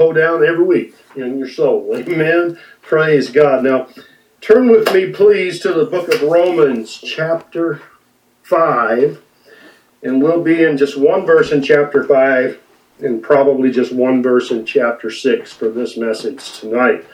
go down every week in your soul. Amen. Praise God. Now, turn with me, please, to the book of Romans, chapter 5. And we'll be in just one verse in chapter 5 and probably just one verse in chapter 6 for this message tonight.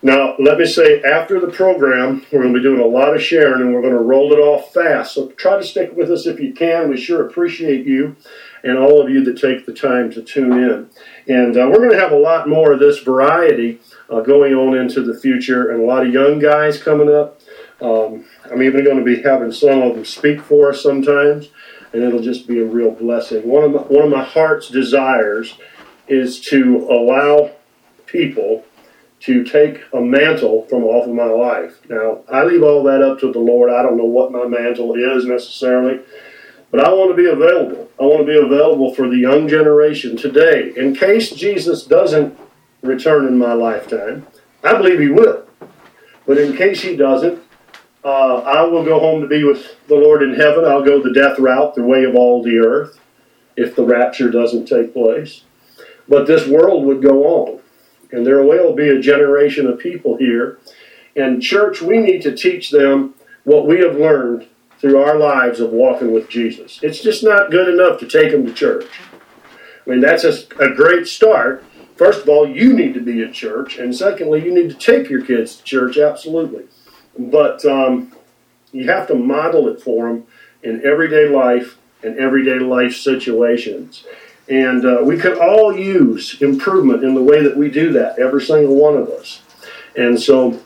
Now, let me say, after the program, we're going to be doing a lot of sharing and we're going to roll it off fast. So try to stick with us if you can. We sure appreciate you and all of you that take the time to tune in. And uh, we're going to have a lot more of this variety uh, going on into the future and a lot of young guys coming up. Um, I'm even going to be having some of them speak for us sometimes, and it'll just be a real blessing. One of my, one of my heart's desires is to allow people to take a mantle from off of my life. Now, I leave all that up to the Lord. I don't know what my mantle is necessarily, but I want to be available. I want to be available for the young generation today in case Jesus doesn't return in my lifetime. I believe he will. But in case he doesn't, uh, I will go home to be with the Lord in heaven. I'll go the death route, the way of all the earth, if the rapture doesn't take place. But this world would go on. And there will be a generation of people here. And, church, we need to teach them what we have learned through our lives of walking with Jesus. It's just not good enough to take them to church. I mean, that's a, a great start. First of all, you need to be at church. And secondly, you need to take your kids to church, absolutely. But um, you have to model it for them in everyday life and everyday life situations. And uh, we could all use improvement in the way that we do that, every single one of us. And so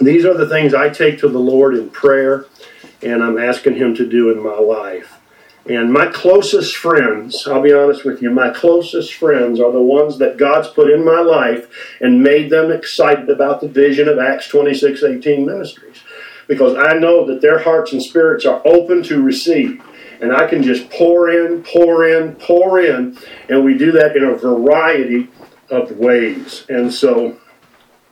these are the things I take to the Lord in prayer and I'm asking Him to do in my life. And my closest friends, I'll be honest with you, my closest friends are the ones that God's put in my life and made them excited about the vision of Acts 26 18 ministries. Because I know that their hearts and spirits are open to receive and I can just pour in, pour in, pour in, and we do that in a variety of ways. And so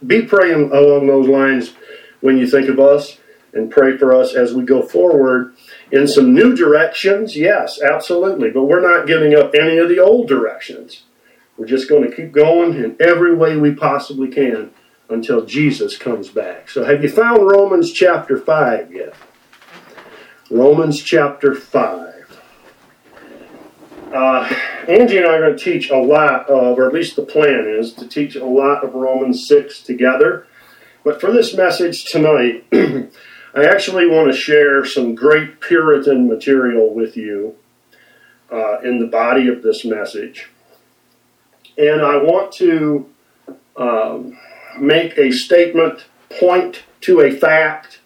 be praying along those lines when you think of us and pray for us as we go forward in some new directions. Yes, absolutely. But we're not giving up any of the old directions. We're just going to keep going in every way we possibly can until Jesus comes back. So, have you found Romans chapter 5 yet? Romans chapter 5. Uh, Angie and I are going to teach a lot of, or at least the plan is to teach a lot of Romans 6 together. But for this message tonight, I actually want to share some great Puritan material with you uh, in the body of this message. And I want to um, make a statement, point to a fact,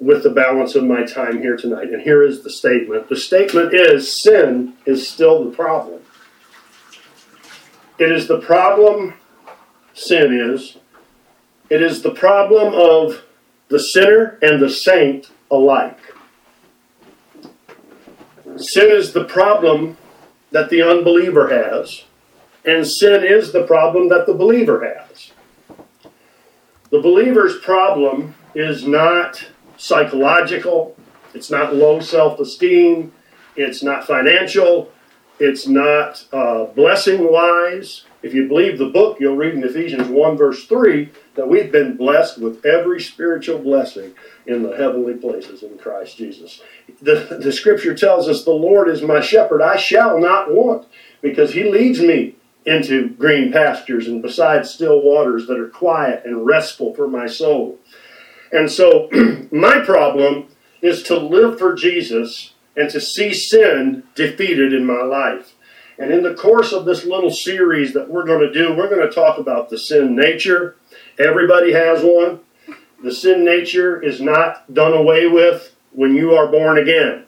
with the balance of my time here tonight. And here is the statement the statement is sin is still the problem. It is the problem, sin is. It is the problem of the sinner and the saint alike. Sin is the problem that the unbeliever has, and sin is the problem that the believer has. The believer's problem is not psychological, it's not low self esteem, it's not financial, it's not uh, blessing wise. If you believe the book, you'll read in Ephesians 1, verse 3, that we've been blessed with every spiritual blessing in the heavenly places in Christ Jesus. The, the scripture tells us, The Lord is my shepherd, I shall not want, because he leads me into green pastures and beside still waters that are quiet and restful for my soul. And so, my problem is to live for Jesus and to see sin defeated in my life. And in the course of this little series that we're going to do, we're going to talk about the sin nature. Everybody has one. The sin nature is not done away with when you are born again.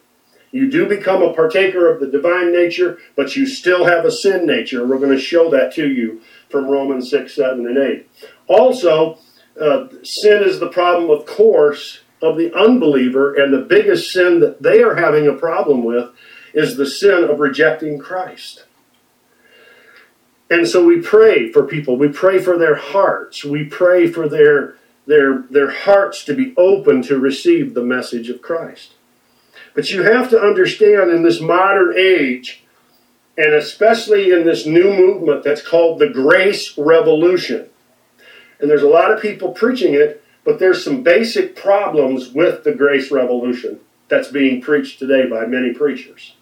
You do become a partaker of the divine nature, but you still have a sin nature. We're going to show that to you from Romans 6, 7, and 8. Also, uh, sin is the problem, of course, of the unbeliever, and the biggest sin that they are having a problem with is the sin of rejecting Christ. And so we pray for people. We pray for their hearts. We pray for their, their, their hearts to be open to receive the message of Christ. But you have to understand in this modern age, and especially in this new movement that's called the Grace Revolution. And there's a lot of people preaching it, but there's some basic problems with the Grace Revolution that's being preached today by many preachers.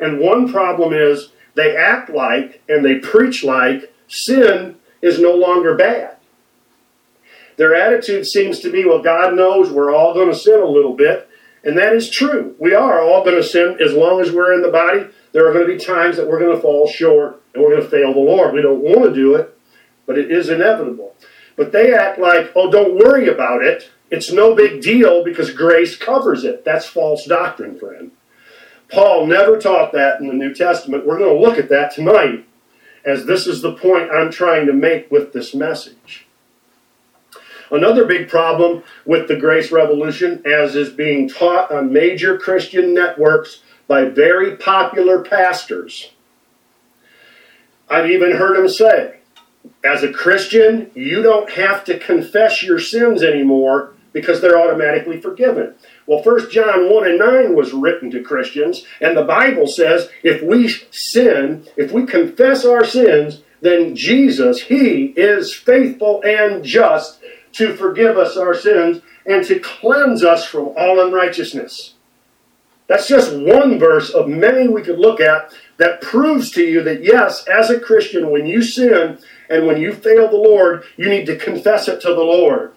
And one problem is they act like and they preach like sin is no longer bad. Their attitude seems to be, well, God knows we're all going to sin a little bit. And that is true. We are all going to sin as long as we're in the body. There are going to be times that we're going to fall short and we're going to fail the Lord. We don't want to do it, but it is inevitable. But they act like, oh, don't worry about it. It's no big deal because grace covers it. That's false doctrine, friend. Paul never taught that in the New Testament. We're going to look at that tonight, as this is the point I'm trying to make with this message. Another big problem with the grace revolution, as is being taught on major Christian networks by very popular pastors, I've even heard them say, as a Christian, you don't have to confess your sins anymore because they're automatically forgiven. Well, 1 John 1 and 9 was written to Christians, and the Bible says if we sin, if we confess our sins, then Jesus, He is faithful and just to forgive us our sins and to cleanse us from all unrighteousness. That's just one verse of many we could look at that proves to you that yes, as a Christian, when you sin and when you fail the Lord, you need to confess it to the Lord.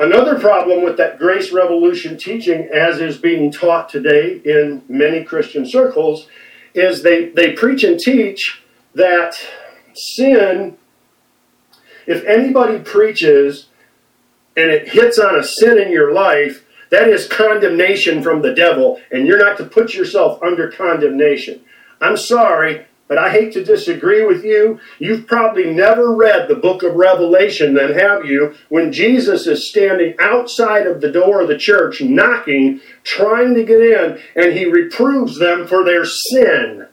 Another problem with that grace revolution teaching, as is being taught today in many Christian circles, is they, they preach and teach that sin, if anybody preaches and it hits on a sin in your life, that is condemnation from the devil, and you're not to put yourself under condemnation. I'm sorry, but I hate to disagree with you. You've probably never read the book of Revelation, then have you? When Jesus is standing outside of the door of the church, knocking, trying to get in, and he reproves them for their sin.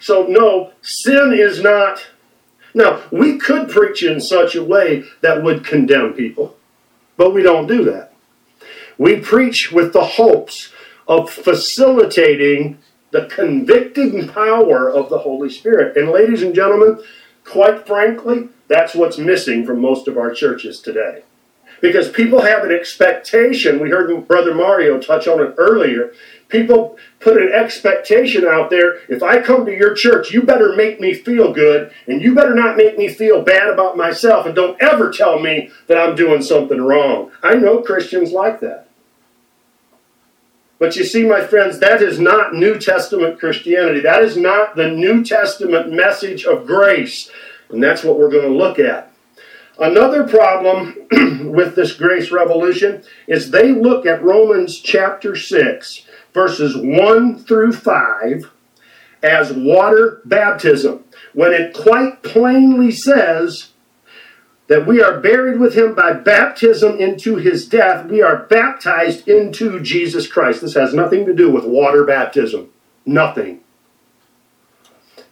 So, no, sin is not. Now, we could preach in such a way that would condemn people, but we don't do that. We preach with the hopes of facilitating the convicting power of the Holy Spirit. And, ladies and gentlemen, quite frankly, that's what's missing from most of our churches today. Because people have an expectation. We heard Brother Mario touch on it earlier. People put an expectation out there. If I come to your church, you better make me feel good, and you better not make me feel bad about myself, and don't ever tell me that I'm doing something wrong. I know Christians like that. But you see, my friends, that is not New Testament Christianity. That is not the New Testament message of grace. And that's what we're going to look at. Another problem with this grace revolution is they look at Romans chapter 6, verses 1 through 5, as water baptism, when it quite plainly says that we are buried with him by baptism into his death. We are baptized into Jesus Christ. This has nothing to do with water baptism. Nothing.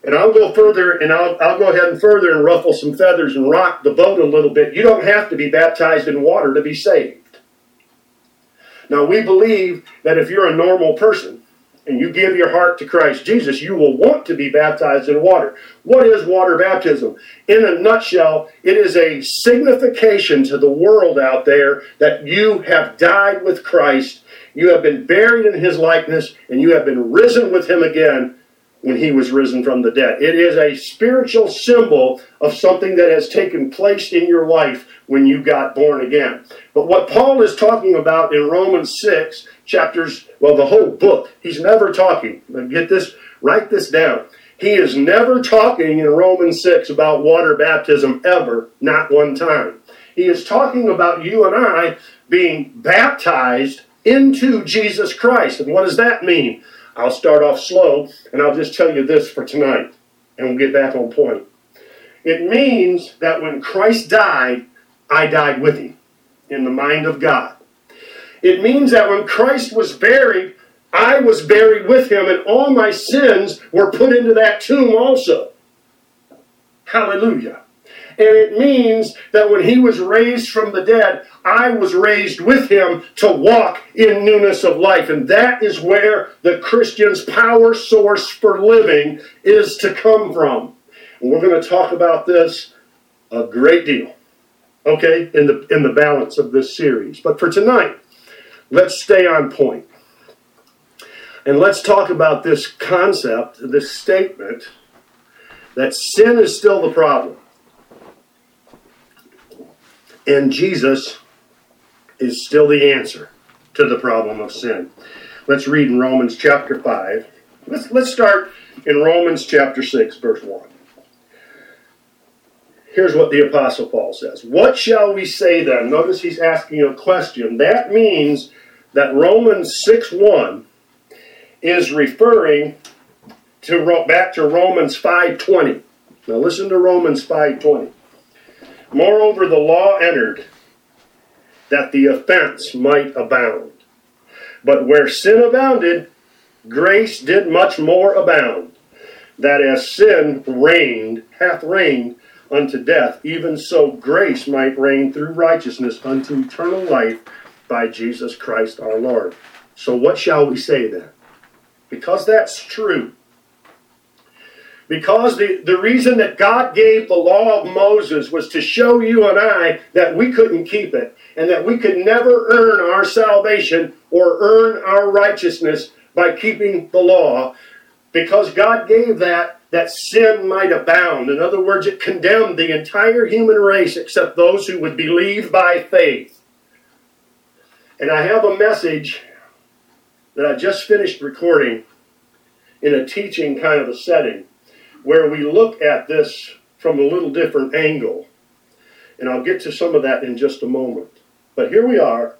And I'll go further and I'll, I'll go ahead and further and ruffle some feathers and rock the boat a little bit. You don't have to be baptized in water to be saved. Now, we believe that if you're a normal person, and you give your heart to Christ Jesus, you will want to be baptized in water. What is water baptism? In a nutshell, it is a signification to the world out there that you have died with Christ, you have been buried in his likeness, and you have been risen with him again when he was risen from the dead. It is a spiritual symbol of something that has taken place in your life when you got born again. But what Paul is talking about in Romans 6, chapters, well, the whole book, he's never talking. Get this, write this down. He is never talking in Romans 6 about water baptism ever, not one time. He is talking about you and I being baptized into Jesus Christ. And what does that mean? I'll start off slow and I'll just tell you this for tonight and we'll get back on point. It means that when Christ died, I died with him in the mind of God. It means that when Christ was buried, I was buried with him and all my sins were put into that tomb also. Hallelujah. And it means that when he was raised from the dead, I was raised with him to walk in newness of life. And that is where the Christian's power source for living is to come from. And we're going to talk about this a great deal, okay, in the, in the balance of this series. But for tonight, let's stay on point. And let's talk about this concept, this statement that sin is still the problem. And Jesus is still the answer to the problem of sin. Let's read in Romans chapter 5. Let's, let's start in Romans chapter 6, verse 1. Here's what the Apostle Paul says What shall we say then? Notice he's asking a question. That means that Romans 6 1 is referring to back to Romans 5:20. Now listen to Romans 5:20. Moreover, the law entered that the offense might abound. But where sin abounded, grace did much more abound. That as sin reigned, hath reigned unto death, even so grace might reign through righteousness unto eternal life by Jesus Christ our Lord. So what shall we say then? Because that's true. Because the, the reason that God gave the law of Moses was to show you and I that we couldn't keep it and that we could never earn our salvation or earn our righteousness by keeping the law. Because God gave that, that sin might abound. In other words, it condemned the entire human race except those who would believe by faith. And I have a message that I just finished recording in a teaching kind of a setting where we look at this from a little different angle. And I'll get to some of that in just a moment. But here we are.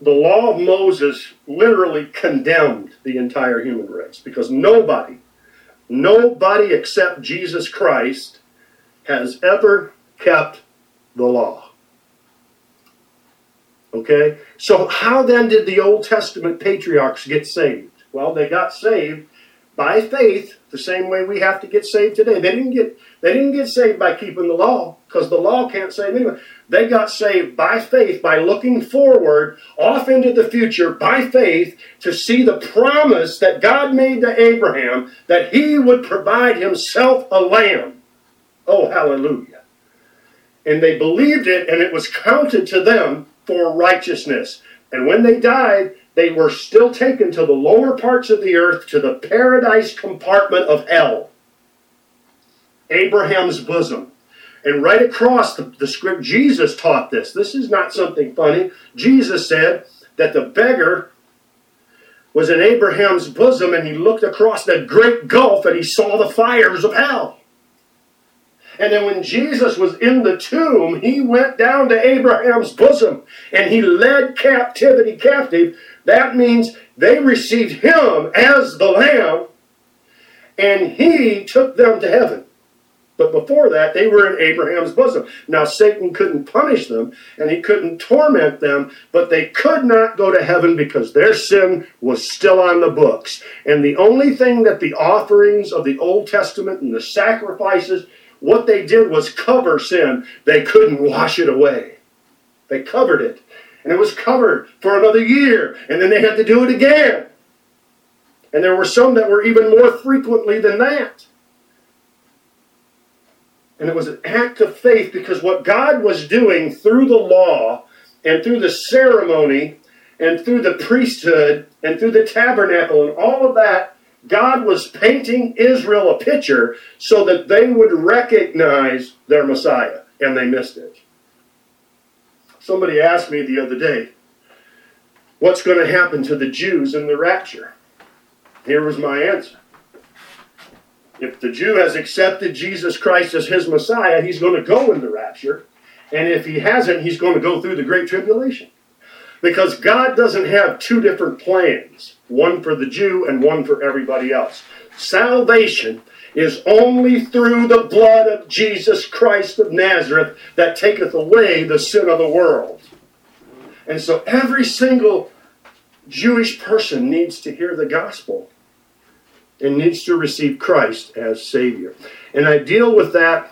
The law of Moses literally condemned the entire human race because nobody, nobody except Jesus Christ has ever kept the law. Okay? So, how then did the Old Testament patriarchs get saved? Well, they got saved by faith, the same way we have to get saved today. They didn't get they didn't get saved by keeping the law, because the law can't save anyone. They got saved by faith, by looking forward off into the future by faith to see the promise that God made to Abraham that he would provide himself a lamb. Oh, hallelujah. And they believed it, and it was counted to them for righteousness. And when they died, they were still taken to the lower parts of the earth, to the paradise compartment of hell. Abraham's bosom. And right across the, the script, Jesus taught this. This is not something funny. Jesus said that the beggar was in Abraham's bosom and he looked across the great gulf and he saw the fires of hell. And then when Jesus was in the tomb, he went down to Abraham's bosom and he led captivity captive. That means they received him as the Lamb and he took them to heaven. But before that, they were in Abraham's bosom. Now, Satan couldn't punish them and he couldn't torment them, but they could not go to heaven because their sin was still on the books. And the only thing that the offerings of the Old Testament and the sacrifices what they did was cover sin. They couldn't wash it away. They covered it. And it was covered for another year. And then they had to do it again. And there were some that were even more frequently than that. And it was an act of faith because what God was doing through the law and through the ceremony and through the priesthood and through the tabernacle and all of that God was painting Israel a picture so that they would recognize their Messiah, and they missed it. Somebody asked me the other day, What's going to happen to the Jews in the rapture? Here was my answer. If the Jew has accepted Jesus Christ as his Messiah, he's going to go in the rapture. And if he hasn't, he's going to go through the Great Tribulation. Because God doesn't have two different plans, one for the Jew and one for everybody else. Salvation is only through the blood of Jesus Christ of Nazareth that taketh away the sin of the world. And so every single Jewish person needs to hear the gospel. and needs to receive Christ as Savior. And I deal with that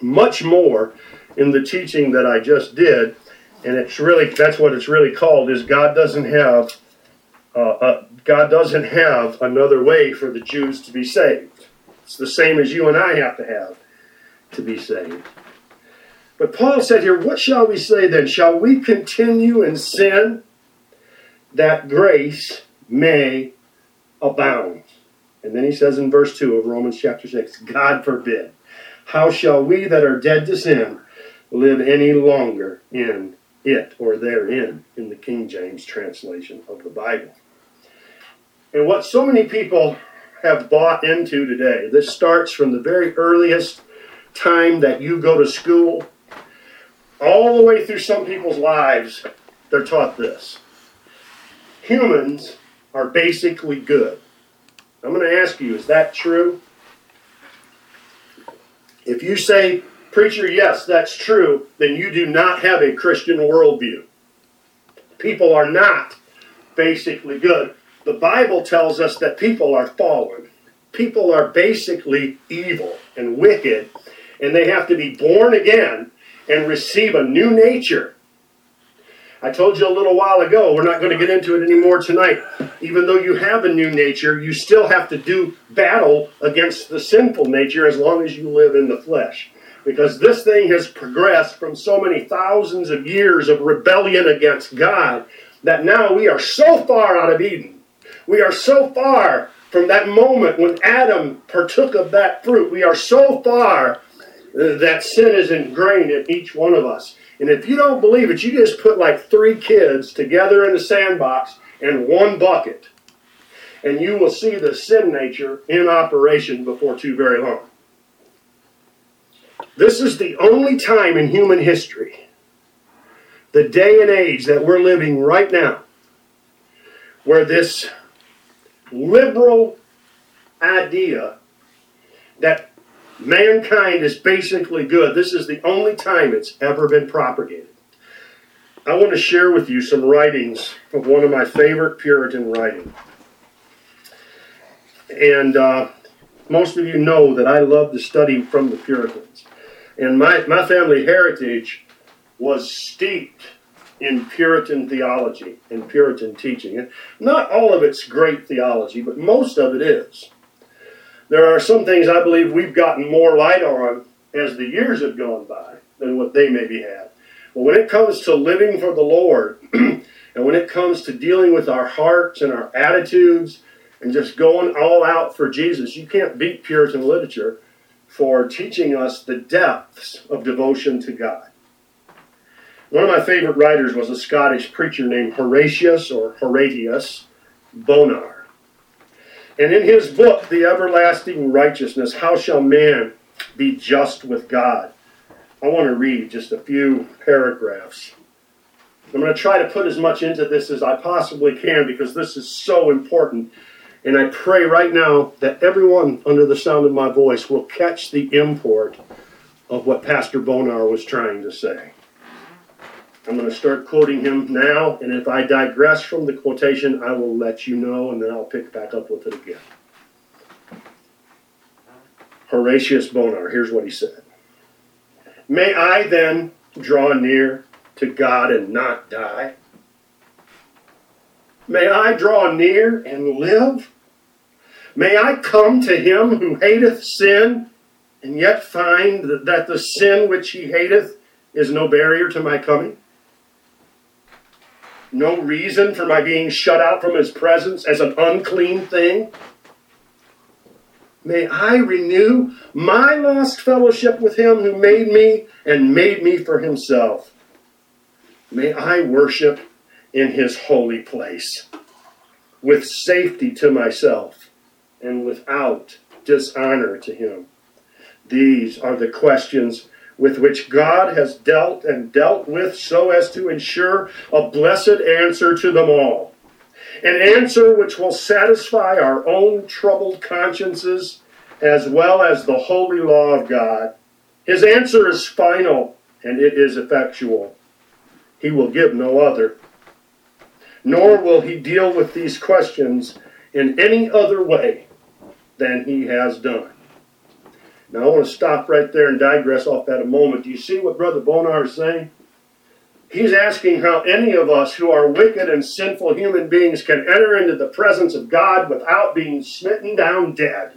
much more in the teaching that I just did. And it's really that's what it's really called is God doesn't have uh, uh, God doesn't have another way for the Jews to be saved. It's the same as you and I have to have to be saved. But Paul said here, What shall we say then? Shall we continue in sin that grace may abound? And then he says in verse 2 of Romans chapter 6, God forbid. How shall we that are dead to sin live any longer in it or therein in the King James translation of the Bible? And what so many people have bought into today, this starts from the very earliest time that you go to school, all the way through some people's lives, they're taught this. Humans are basically good. I'm going to ask you, is that true? If you say, Preacher, yes, that's true, then you do not have a Christian worldview. People are not basically good. The Bible tells us that people are fallen. People are basically evil and wicked, and they have to be born again and receive a new nature. I told you a little while ago, we're not going to get into it anymore tonight. Even though you have a new nature, you still have to do battle against the sinful nature as long as you live in the flesh. Because this thing has progressed from so many thousands of years of rebellion against God that now we are so far out of Eden we are so far from that moment when Adam partook of that fruit. We are so far that sin is ingrained in each one of us. And if you don't believe it, you just put like three kids together in a sandbox in one bucket. And you will see the sin nature in operation before too very long. This is the only time in human history, the day and age that we're living right now, where this liberal idea that mankind is basically good. This is the only time it's ever been propagated. I want to share with you some writings of one of my favorite Puritan writings. And uh, most of you know that I love to study from the Puritans. And my, my family heritage was steeped in Puritan theology and Puritan teaching. And not all of it's great theology, but most of it is. There are some things I believe we've gotten more light on as the years have gone by than what they maybe had. But when it comes to living for the Lord, and when it comes to dealing with our hearts and our attitudes and just going all out for Jesus, you can't beat Puritan literature for teaching us the depths of devotion to God. One of my favorite writers was a Scottish preacher named Horatius or Horatius Bonar. And in his book, The Everlasting Righteousness, How Shall Man Be Just with God? I want to read just a few paragraphs. I'm going to try to put as much into this as I possibly can because this is so important. And I pray right now that everyone under the sound of my voice will catch the import of what Pastor Bonar was trying to say. I'm going to start quoting him now, and if I digress from the quotation, I will let you know, and then I'll pick back up with it again. Horatius Bonar, here's what he said May I then draw near to God and not die? May I draw near and live? May I come to him who hateth sin, and yet find that the sin which he hateth is no barrier to my coming? No reason for my being shut out from his presence as an unclean thing? May I renew my lost fellowship with him who made me and made me for himself. May I worship in his holy place with safety to myself and without dishonor to him. These are the questions with which God has dealt and dealt with so as to ensure a blessed answer to them all. An answer which will satisfy our own troubled consciences as well as the holy law of God. His answer is final and it is effectual. He will give no other. Nor will he deal with these questions in any other way than he has done. Now, I want to stop right there and digress off that a moment. Do you see what Brother Bonar is saying? He's asking how any of us who are wicked and sinful human beings can enter into the presence of God without being smitten down dead.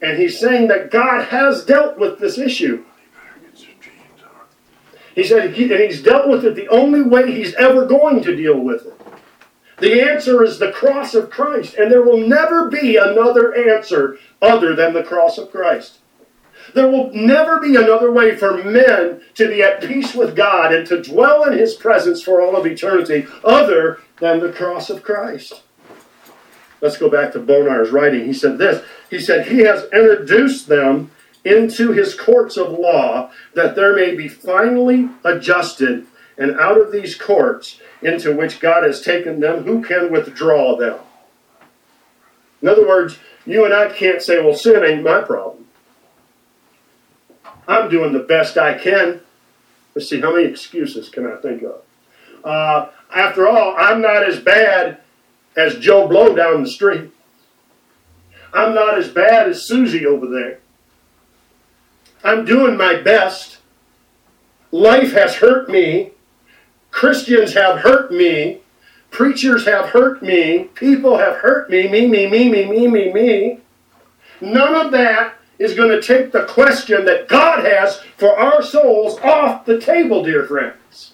And he's saying that God has dealt with this issue. He said, he, and he's dealt with it the only way he's ever going to deal with it. The answer is the cross of Christ, and there will never be another answer other than the cross of Christ. There will never be another way for men to be at peace with God and to dwell in His presence for all of eternity other than the cross of Christ. Let's go back to Bonar's writing. He said this He said, He has introduced them into His courts of law that there may be finally adjusted, and out of these courts into which God has taken them, who can withdraw them? In other words, you and I can't say, well, sin ain't my problem. I'm doing the best I can. Let's see, how many excuses can I think of? Uh, after all, I'm not as bad as Joe Blow down the street. I'm not as bad as Susie over there. I'm doing my best. Life has hurt me. Christians have hurt me. Preachers have hurt me. People have hurt me. Me, me, me, me, me, me, me. None of that is going to take the question that God has for our souls off the table, dear friends.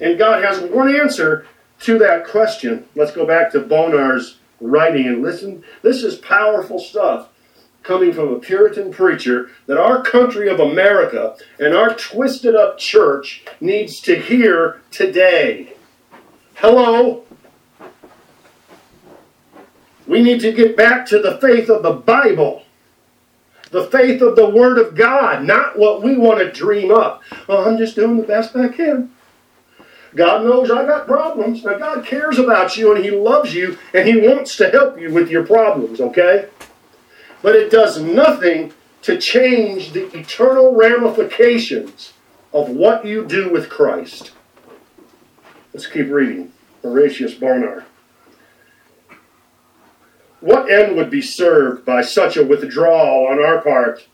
And God has one answer to that question. Let's go back to Bonar's writing and listen. This is powerful stuff coming from a Puritan preacher that our country of America and our twisted up church needs to hear today. Hello? We need to get back to the faith of the Bible. The faith of the Word of God, not what we want to dream up. Oh, I'm just doing the best I can. God knows I got problems. Now, God cares about you and He loves you and He wants to help you with your problems, okay? But it does nothing to change the eternal ramifications of what you do with Christ. Let's keep reading. Horatius Bonar. What end would be served by such a withdrawal on our part?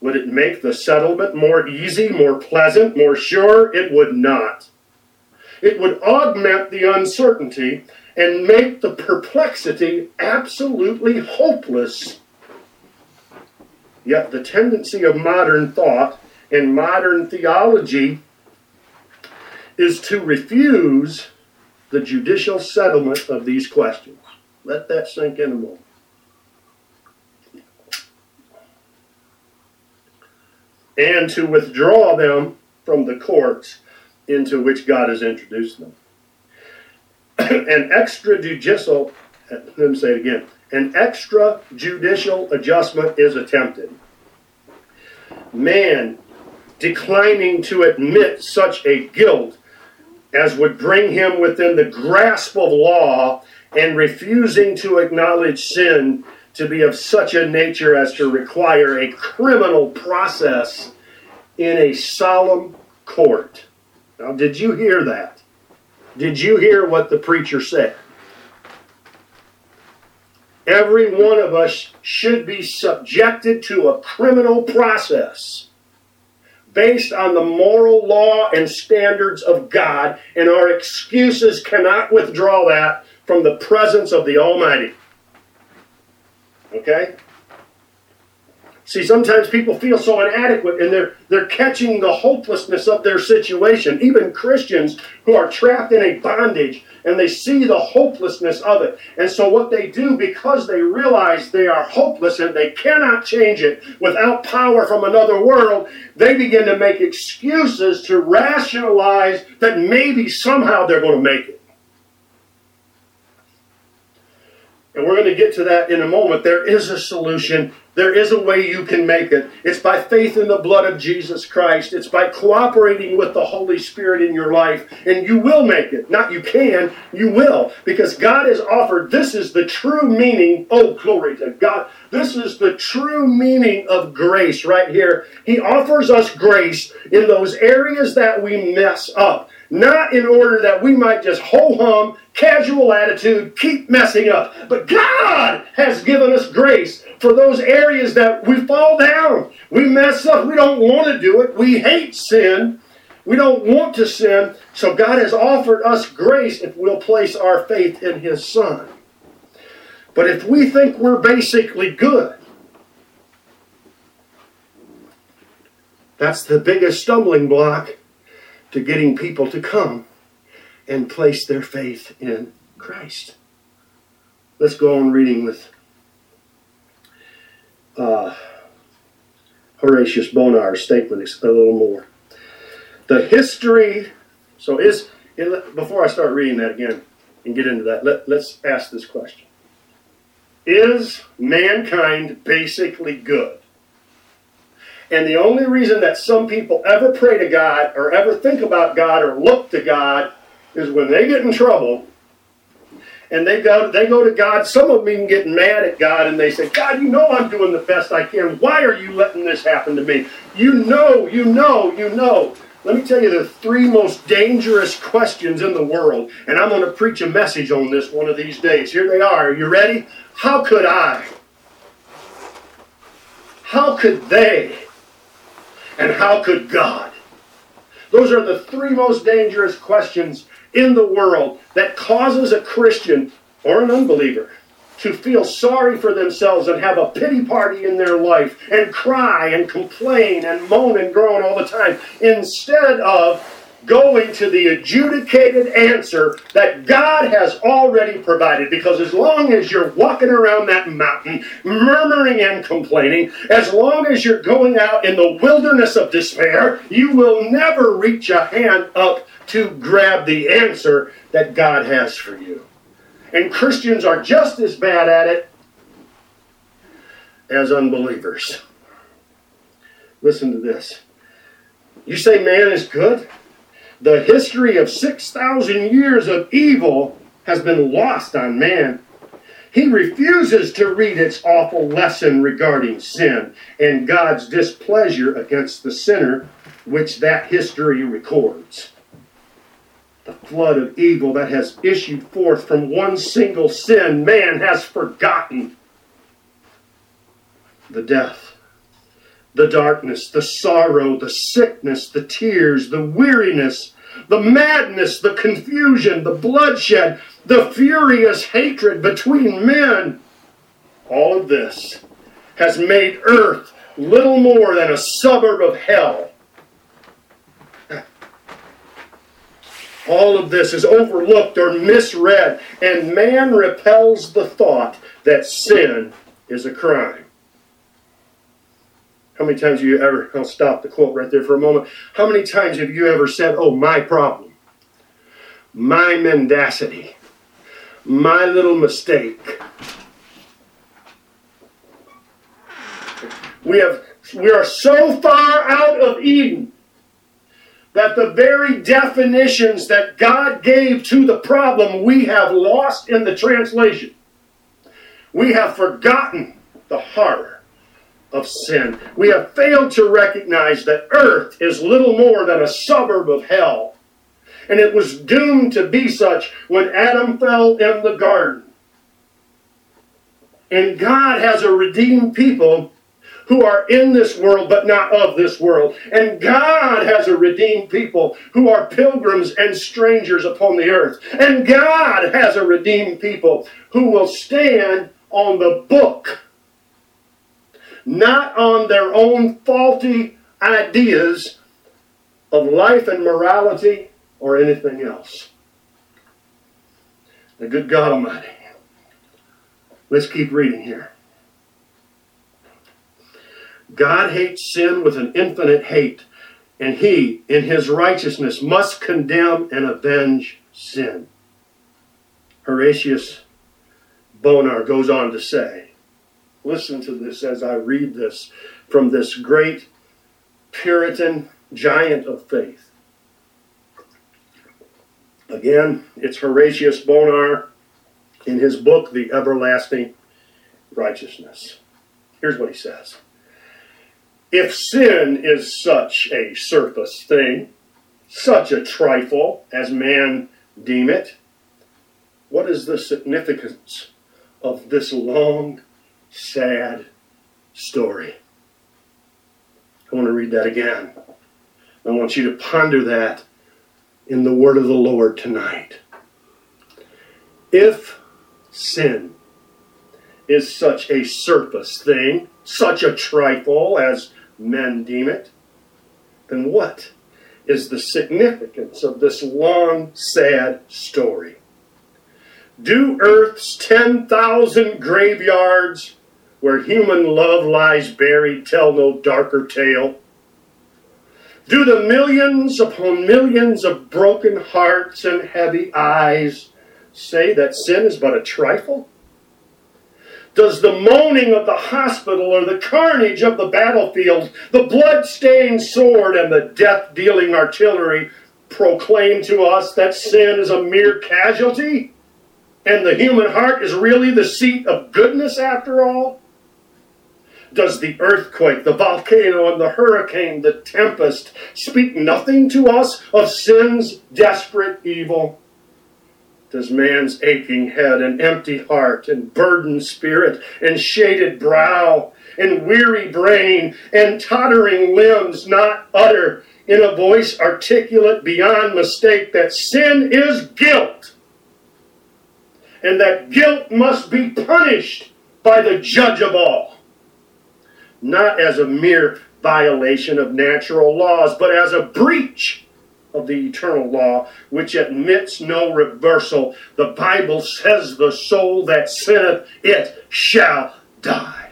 Would it make the settlement more easy, more pleasant, more sure? It would not. It would augment the uncertainty and make the perplexity absolutely hopeless. Yet the tendency of modern thought and modern theology is to refuse the judicial settlement of these questions. Let that sink in a moment. And to withdraw them from the courts into which God has introduced them. An extrajudicial, let me say it again, an extrajudicial adjustment is attempted. Man declining to admit such a guilt as would bring him within the grasp of law and refusing to acknowledge sin to be of such a nature as to require a criminal process in a solemn court. Now, did you hear that? Did you hear what the preacher said? Every one of us should be subjected to a criminal process based on the moral law and standards of God, and our excuses cannot withdraw that from the presence of the Almighty. Okay? See, sometimes people feel so inadequate and they're, they're catching the hopelessness of their situation. Even Christians who are trapped in a bondage and they see the hopelessness of it. And so, what they do, because they realize they are hopeless and they cannot change it without power from another world, they begin to make excuses to rationalize that maybe somehow they're going to make it. And we're going to get to that in a moment. There is a solution. There is a way you can make it. It's by faith in the blood of Jesus Christ. It's by cooperating with the Holy Spirit in your life. And you will make it. Not you can, you will. Because God has offered, this is the true meaning. Oh, glory to God. This is the true meaning of grace right here. He offers us grace in those areas that we mess up. not in order that we might just ho hum, casual attitude, keep messing up. But God has given us grace for those areas that we fall down. We mess up. We don't want to do it. We hate sin. We don't want to sin. So God has offered us grace if we'll place our faith in His Son. But if we think we're basically good, that's the biggest stumbling block to getting people to come and place their faith in Christ. Let's go on reading with uh, Horatius Bonar's statement a little more. The history, so is, before I start reading that again and get into that, let, let's ask this question Is mankind basically good? And the only reason that some people ever pray to God or ever think about God or look to God is when they get in trouble and they go they go to God. Some of them even get mad at God and they say, God, you know I'm doing the best I can. Why are you letting this happen to me? You know, you know, you know. Let me tell you the three most dangerous questions in the world, and I'm going to preach a message on this one of these days. Here they are. Are you ready? How could I? How could they? And how could God? Those are the three most dangerous questions in the world that causes a Christian or an unbeliever to feel sorry for themselves and have a pity party in their life and cry and complain and moan and groan all the time instead of going to the adjudicated answer that God has already provided. Because as long as you're walking around that mountain, murmuring and complaining, as long as you're going out in the wilderness of despair, you will never reach a hand up to grab the answer that God has for you. And Christians are just as bad at it as unbelievers. Listen to this. You say man is good? the history of 6,000 years of evil has been lost on man. He refuses to read its awful lesson regarding sin and God's displeasure against the sinner, which that history records. The flood of evil that has issued forth from one single sin, man has forgotten. The death, the darkness, the sorrow, the sickness, the tears, the weariness, the madness, the confusion, the bloodshed, the furious hatred between men. All of this has made earth little more than a suburb of hell. All of this is overlooked or misread, and man repels the thought that sin is a crime. How many times have you ever, I'll stop the quote right there for a moment. How many times have you ever said, oh, my problem, my mendacity, my little mistake? We have we are so far out of Eden that the very definitions that God gave to the problem we have lost in the translation. We have forgotten the horror of sin. We have failed to recognize that earth is little more than a suburb of hell. And it was doomed to be such when Adam fell in the garden. And God has a redeemed people who are in this world but not of this world. And God has a redeemed people who are pilgrims and strangers upon the earth. And God has a redeemed people who will stand on the book not on their own faulty ideas of life and morality or anything else. The good God Almighty. Let's keep reading here. God hates sin with an infinite hate, and he, in his righteousness, must condemn and avenge sin. Horatius Bonar goes on to say, Listen to this as I read this from this great Puritan giant of faith. Again, it's Horatius Bonar in his book, The Everlasting Righteousness. Here's what he says If sin is such a surface thing, such a trifle as man deem it. What is the significance of this long, sad story? I want to read that again. I want you to ponder that in the word of the Lord tonight. If sin is such a surface thing, such a trifle as men deem it, then what is the significance of this long, sad story? Do Earth's 10,000 graveyards where human love lies buried tell no darker tale? Do the millions upon millions of broken hearts and heavy eyes say that sin is but a trifle? Does the moaning of the hospital or the carnage of the battlefield, the blood-stained sword and the death-dealing artillery proclaim to us that sin is a mere casualty and the human heart is really the seat of goodness after all? Does the earthquake, the volcano, and the hurricane, the tempest speak nothing to us of sin's desperate evil? Does man's aching head and empty heart and burdened spirit and shaded brow and weary brain and tottering limbs not utter in a voice articulate beyond mistake that sin is guilt and that guilt must be punished by the judge of all? not as a mere violation of natural laws, but as a breach of the eternal law, which admits no reversal. The Bible says, The soul that sinneth, it shall die.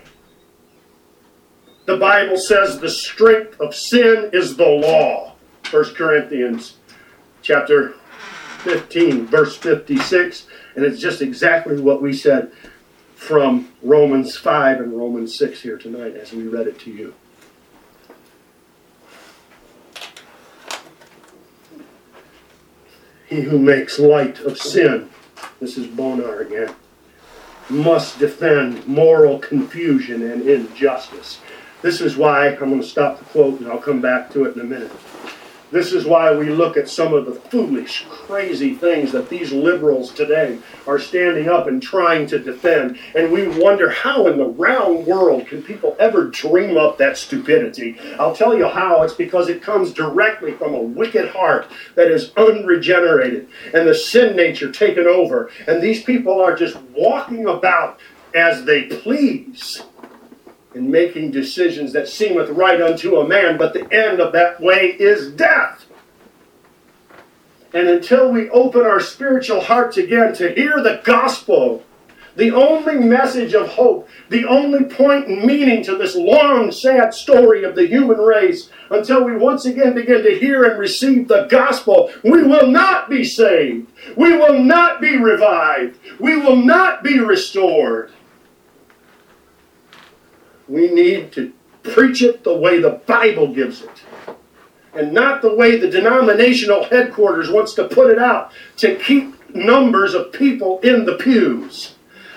The Bible says the strength of sin is the law. 1 Corinthians chapter 15, verse 56. And it's just exactly what we said from Romans 5 and Romans 6 here tonight as we read it to you. He who makes light of sin, this is Bonar again, must defend moral confusion and injustice. This is why I'm going to stop the quote and I'll come back to it in a minute. This is why we look at some of the foolish, crazy things that these liberals today are standing up and trying to defend. And we wonder how in the round world can people ever dream up that stupidity? I'll tell you how. It's because it comes directly from a wicked heart that is unregenerated and the sin nature taken over. And these people are just walking about as they please in making decisions that seemeth right unto a man, but the end of that way is death. And until we open our spiritual hearts again to hear the gospel, the only message of hope, the only point and meaning to this long, sad story of the human race, until we once again begin to hear and receive the gospel, we will not be saved. We will not be revived. We will not be restored. We need to preach it the way the Bible gives it. And not the way the denominational headquarters wants to put it out to keep numbers of people in the pews.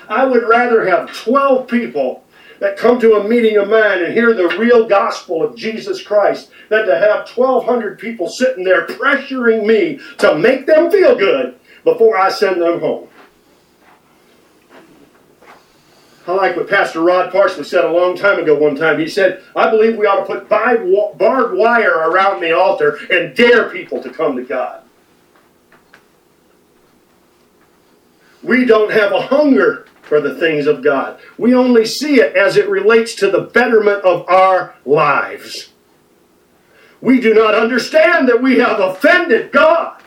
I would rather have 12 people that come to a meeting of mine and hear the real gospel of Jesus Christ than to have 1,200 people sitting there pressuring me to make them feel good before I send them home. I like what Pastor Rod Parsley said a long time ago one time. He said, I believe we ought to put barbed wire around the altar and dare people to come to God. We don't have a hunger for the things of God. We only see it as it relates to the betterment of our lives. We do not understand that we have offended God.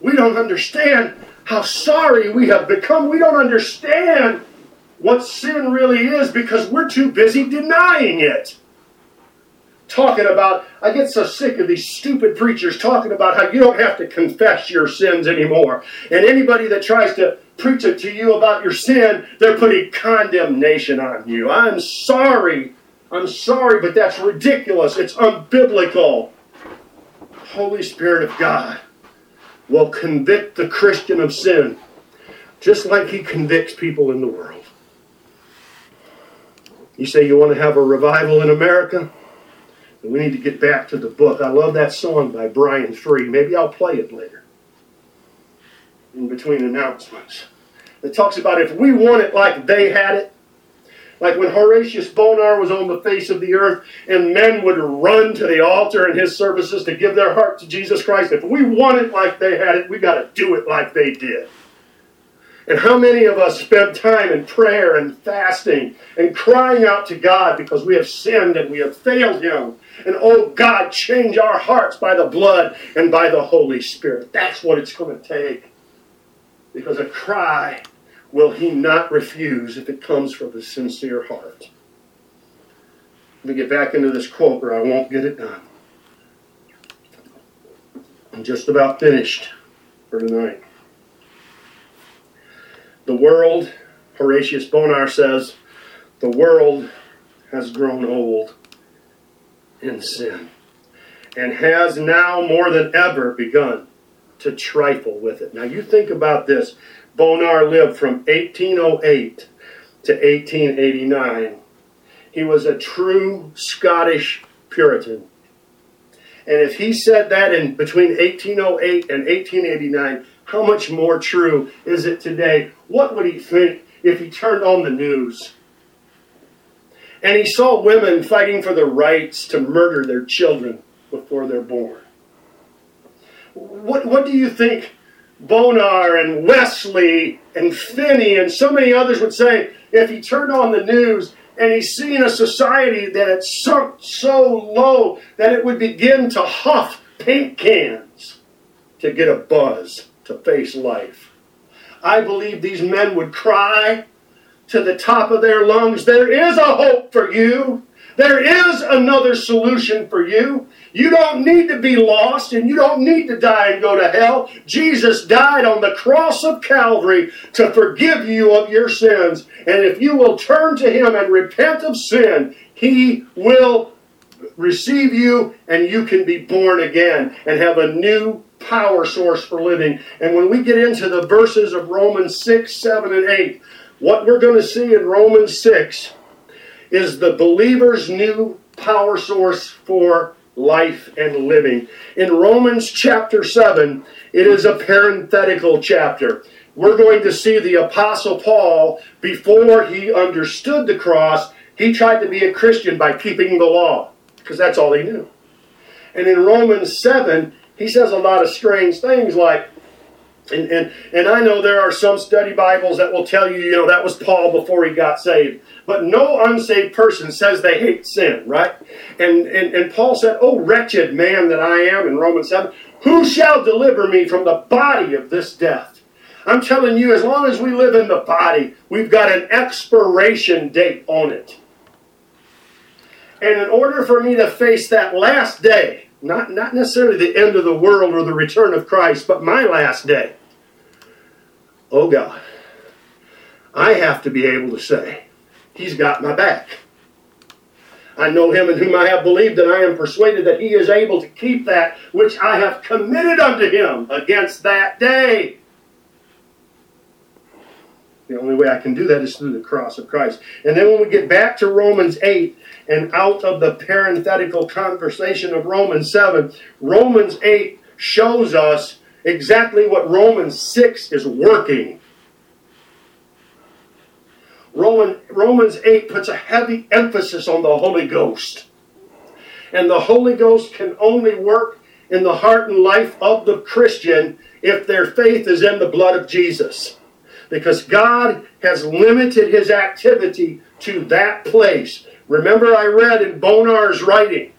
We don't understand how sorry we have become. We don't understand what sin really is because we're too busy denying it. Talking about, I get so sick of these stupid preachers talking about how you don't have to confess your sins anymore. And anybody that tries to preach it to you about your sin, they're putting condemnation on you. I'm sorry. I'm sorry, but that's ridiculous. It's unbiblical. Holy Spirit of God will convict the Christian of sin, just like he convicts people in the world. You say you want to have a revival in America? We need to get back to the book. I love that song by Brian Free. Maybe I'll play it later in between announcements. It talks about if we want it like they had it, like when Horatius Bonar was on the face of the earth and men would run to the altar in his services to give their heart to Jesus Christ, if we want it like they had it, we got to do it like they did. And how many of us spend time in prayer and fasting and crying out to God because we have sinned and we have failed Him? And oh God, change our hearts by the blood and by the Holy Spirit. That's what it's going to take. Because a cry will He not refuse if it comes from a sincere heart. Let me get back into this quote or I won't get it done. I'm just about finished for tonight. The world, Horatius Bonar says, the world has grown old in sin and has now more than ever begun to trifle with it. Now you think about this. Bonar lived from 1808 to 1889. He was a true Scottish Puritan. And if he said that in between 1808 and 1889, how much more true is it today? What would he think if he turned on the news and he saw women fighting for the rights to murder their children before they're born? What, what do you think Bonar and Wesley and Finney and so many others would say if he turned on the news and he's seen a society that had sunk so low that it would begin to huff paint cans to get a buzz to face life. I believe these men would cry to the top of their lungs, There is a hope for you. There is another solution for you. You don't need to be lost and you don't need to die and go to hell. Jesus died on the cross of Calvary to forgive you of your sins. And if you will turn to Him and repent of sin, He will receive you and you can be born again and have a new power source for living. And when we get into the verses of Romans 6, 7, and 8, what we're going to see in Romans 6 is the believer's new power source for life and living. In Romans chapter 7, it is a parenthetical chapter. We're going to see the Apostle Paul, before he understood the cross, he tried to be a Christian by keeping the law, because that's all he knew. And in Romans 7, he says a lot of strange things like, and, and, and I know there are some study Bibles that will tell you, you know, that was Paul before he got saved. But no unsaved person says they hate sin, right? And, and, and Paul said, Oh, wretched man that I am in Romans 7, who shall deliver me from the body of this death? I'm telling you, as long as we live in the body, we've got an expiration date on it. And in order for me to face that last day, not, not necessarily the end of the world or the return of Christ, but my last day. Oh God, I have to be able to say, He's got my back. I know him in whom I have believed, and I am persuaded that he is able to keep that which I have committed unto him against that day. The only way I can do that is through the cross of Christ. And then when we get back to Romans 8 and out of the parenthetical conversation of Romans 7, Romans 8 shows us exactly what Romans 6 is working. Roman, Romans 8 puts a heavy emphasis on the Holy Ghost. And the Holy Ghost can only work in the heart and life of the Christian if their faith is in the blood of Jesus because God has limited his activity to that place. Remember, I read in Bonar's writing,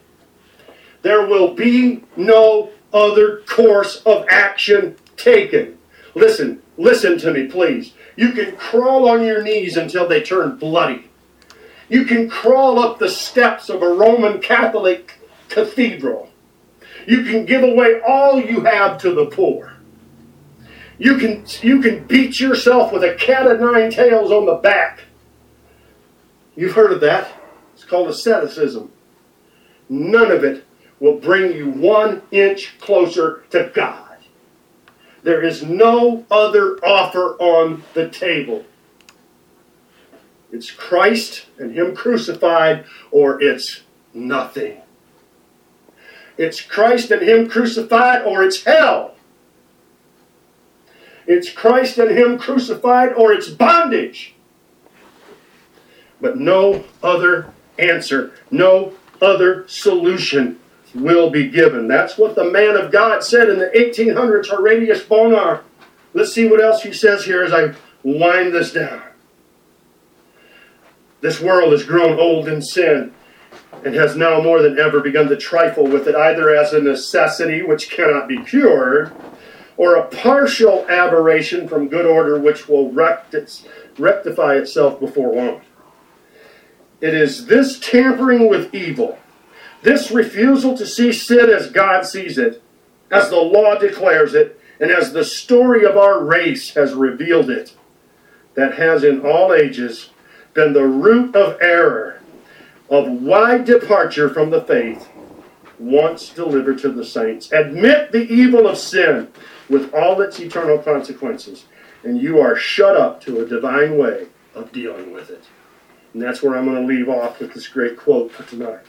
there will be no other course of action taken. Listen, listen to me, please. You can crawl on your knees until they turn bloody. You can crawl up the steps of a Roman Catholic cathedral. You can give away all you have to the poor. You can, you can beat yourself with a cat of nine tails on the back. You've heard of that. It's called asceticism. None of it will bring you one inch closer to God. There is no other offer on the table. It's Christ and Him crucified, or it's nothing. It's Christ and Him crucified, or it's hell. It's Christ and Him crucified, or it's bondage. But no other answer, no other solution will be given. That's what the man of God said in the 1800s, Horatius Bonar. Let's see what else he says here as I wind this down. This world has grown old in sin and has now more than ever begun to trifle with it, either as a necessity which cannot be cured, or a partial aberration from good order which will rectify itself before long. It is this tampering with evil, this refusal to see sin as God sees it, as the law declares it, and as the story of our race has revealed it, that has in all ages been the root of error, of wide departure from the faith once delivered to the saints. Admit the evil of sin with all its eternal consequences, and you are shut up to a divine way of dealing with it. And that's where I'm going to leave off with this great quote for tonight.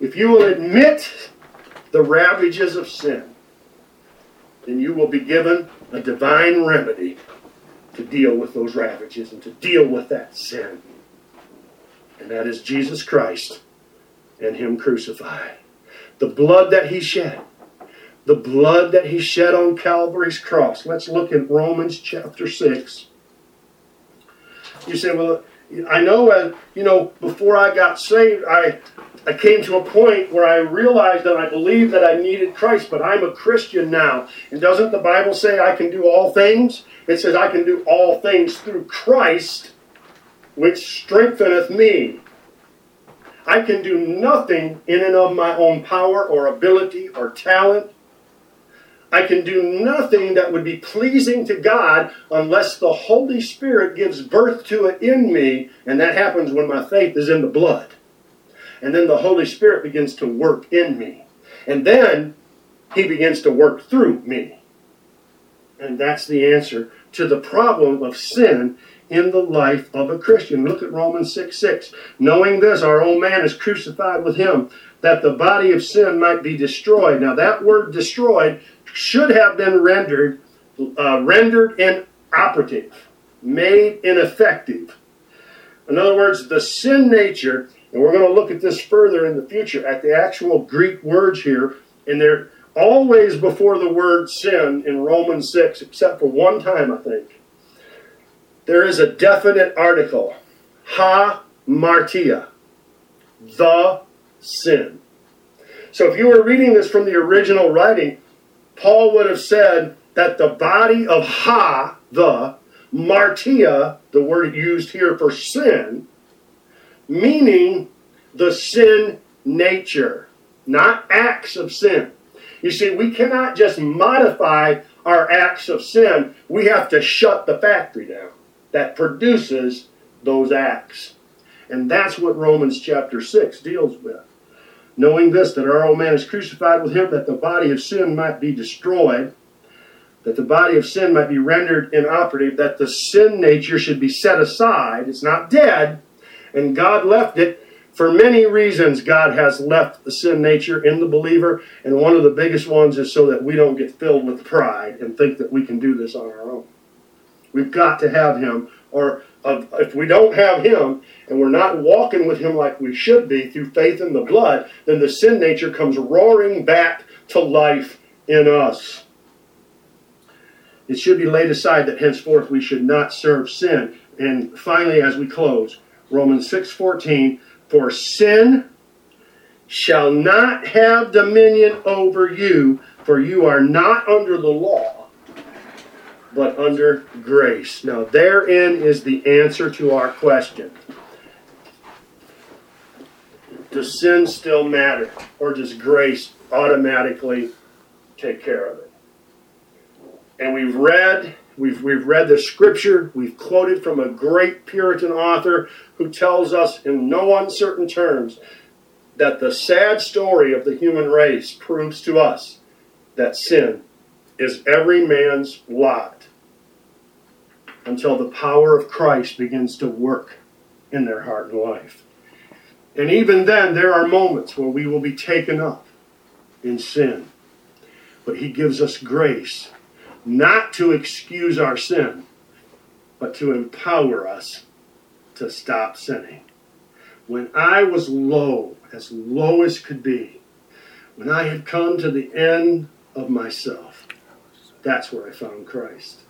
If you will admit the ravages of sin, then you will be given a divine remedy to deal with those ravages and to deal with that sin. And that is Jesus Christ and Him crucified. The blood that He shed. The blood that He shed on Calvary's cross. Let's look at Romans chapter 6. You say, well, I know, uh, you know, before I got saved, I I came to a point where I realized that I believed that I needed Christ, but I'm a Christian now. And doesn't the Bible say I can do all things? It says I can do all things through Christ, which strengtheneth me. I can do nothing in and of my own power or ability or talent. I can do nothing that would be pleasing to God unless the Holy Spirit gives birth to it in me, and that happens when my faith is in the blood. And then the Holy Spirit begins to work in me. And then he begins to work through me. And that's the answer to the problem of sin in the life of a Christian. Look at Romans 6 6. Knowing this, our old man is crucified with him, that the body of sin might be destroyed. Now, that word destroyed should have been rendered uh, rendered inoperative, made ineffective. In other words, the sin nature and we're going to look at this further in the future at the actual Greek words here. And they're always before the word sin in Romans 6, except for one time, I think. There is a definite article. Ha martia. The sin. So if you were reading this from the original writing, Paul would have said that the body of ha, the, martia, the word used here for sin, meaning the sin nature, not acts of sin. You see, we cannot just modify our acts of sin, we have to shut the factory down that produces those acts. And that's what Romans chapter 6 deals with. Knowing this, that our old man is crucified with him, that the body of sin might be destroyed, that the body of sin might be rendered inoperative, that the sin nature should be set aside. It's not dead, and God left it for many reasons. God has left the sin nature in the believer, and one of the biggest ones is so that we don't get filled with pride and think that we can do this on our own. We've got to have Him, or uh, if we don't have Him and we're not walking with Him like we should be through faith in the blood, then the sin nature comes roaring back to life in us. It should be laid aside that henceforth we should not serve sin. And finally, as we close, Romans 6:14, for sin shall not have dominion over you, for you are not under the law, but under grace. Now, therein is the answer to our question. Does sin still matter, or does grace automatically take care of it? And we've read We've, we've read the scripture, we've quoted from a great Puritan author who tells us in no uncertain terms that the sad story of the human race proves to us that sin is every man's lot until the power of Christ begins to work in their heart and life. And even then, there are moments where we will be taken up in sin. But He gives us grace not to excuse our sin, but to empower us to stop sinning. When I was low, as low as could be, when I had come to the end of myself, that's where I found Christ.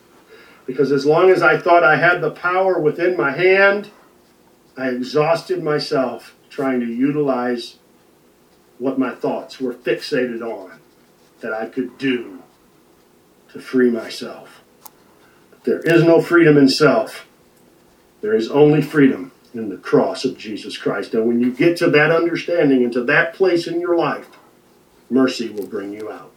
Because as long as I thought I had the power within my hand, I exhausted myself trying to utilize what my thoughts were fixated on that I could do to free myself. But there is no freedom in self. There is only freedom in the cross of Jesus Christ. And when you get to that understanding and to that place in your life, mercy will bring you out.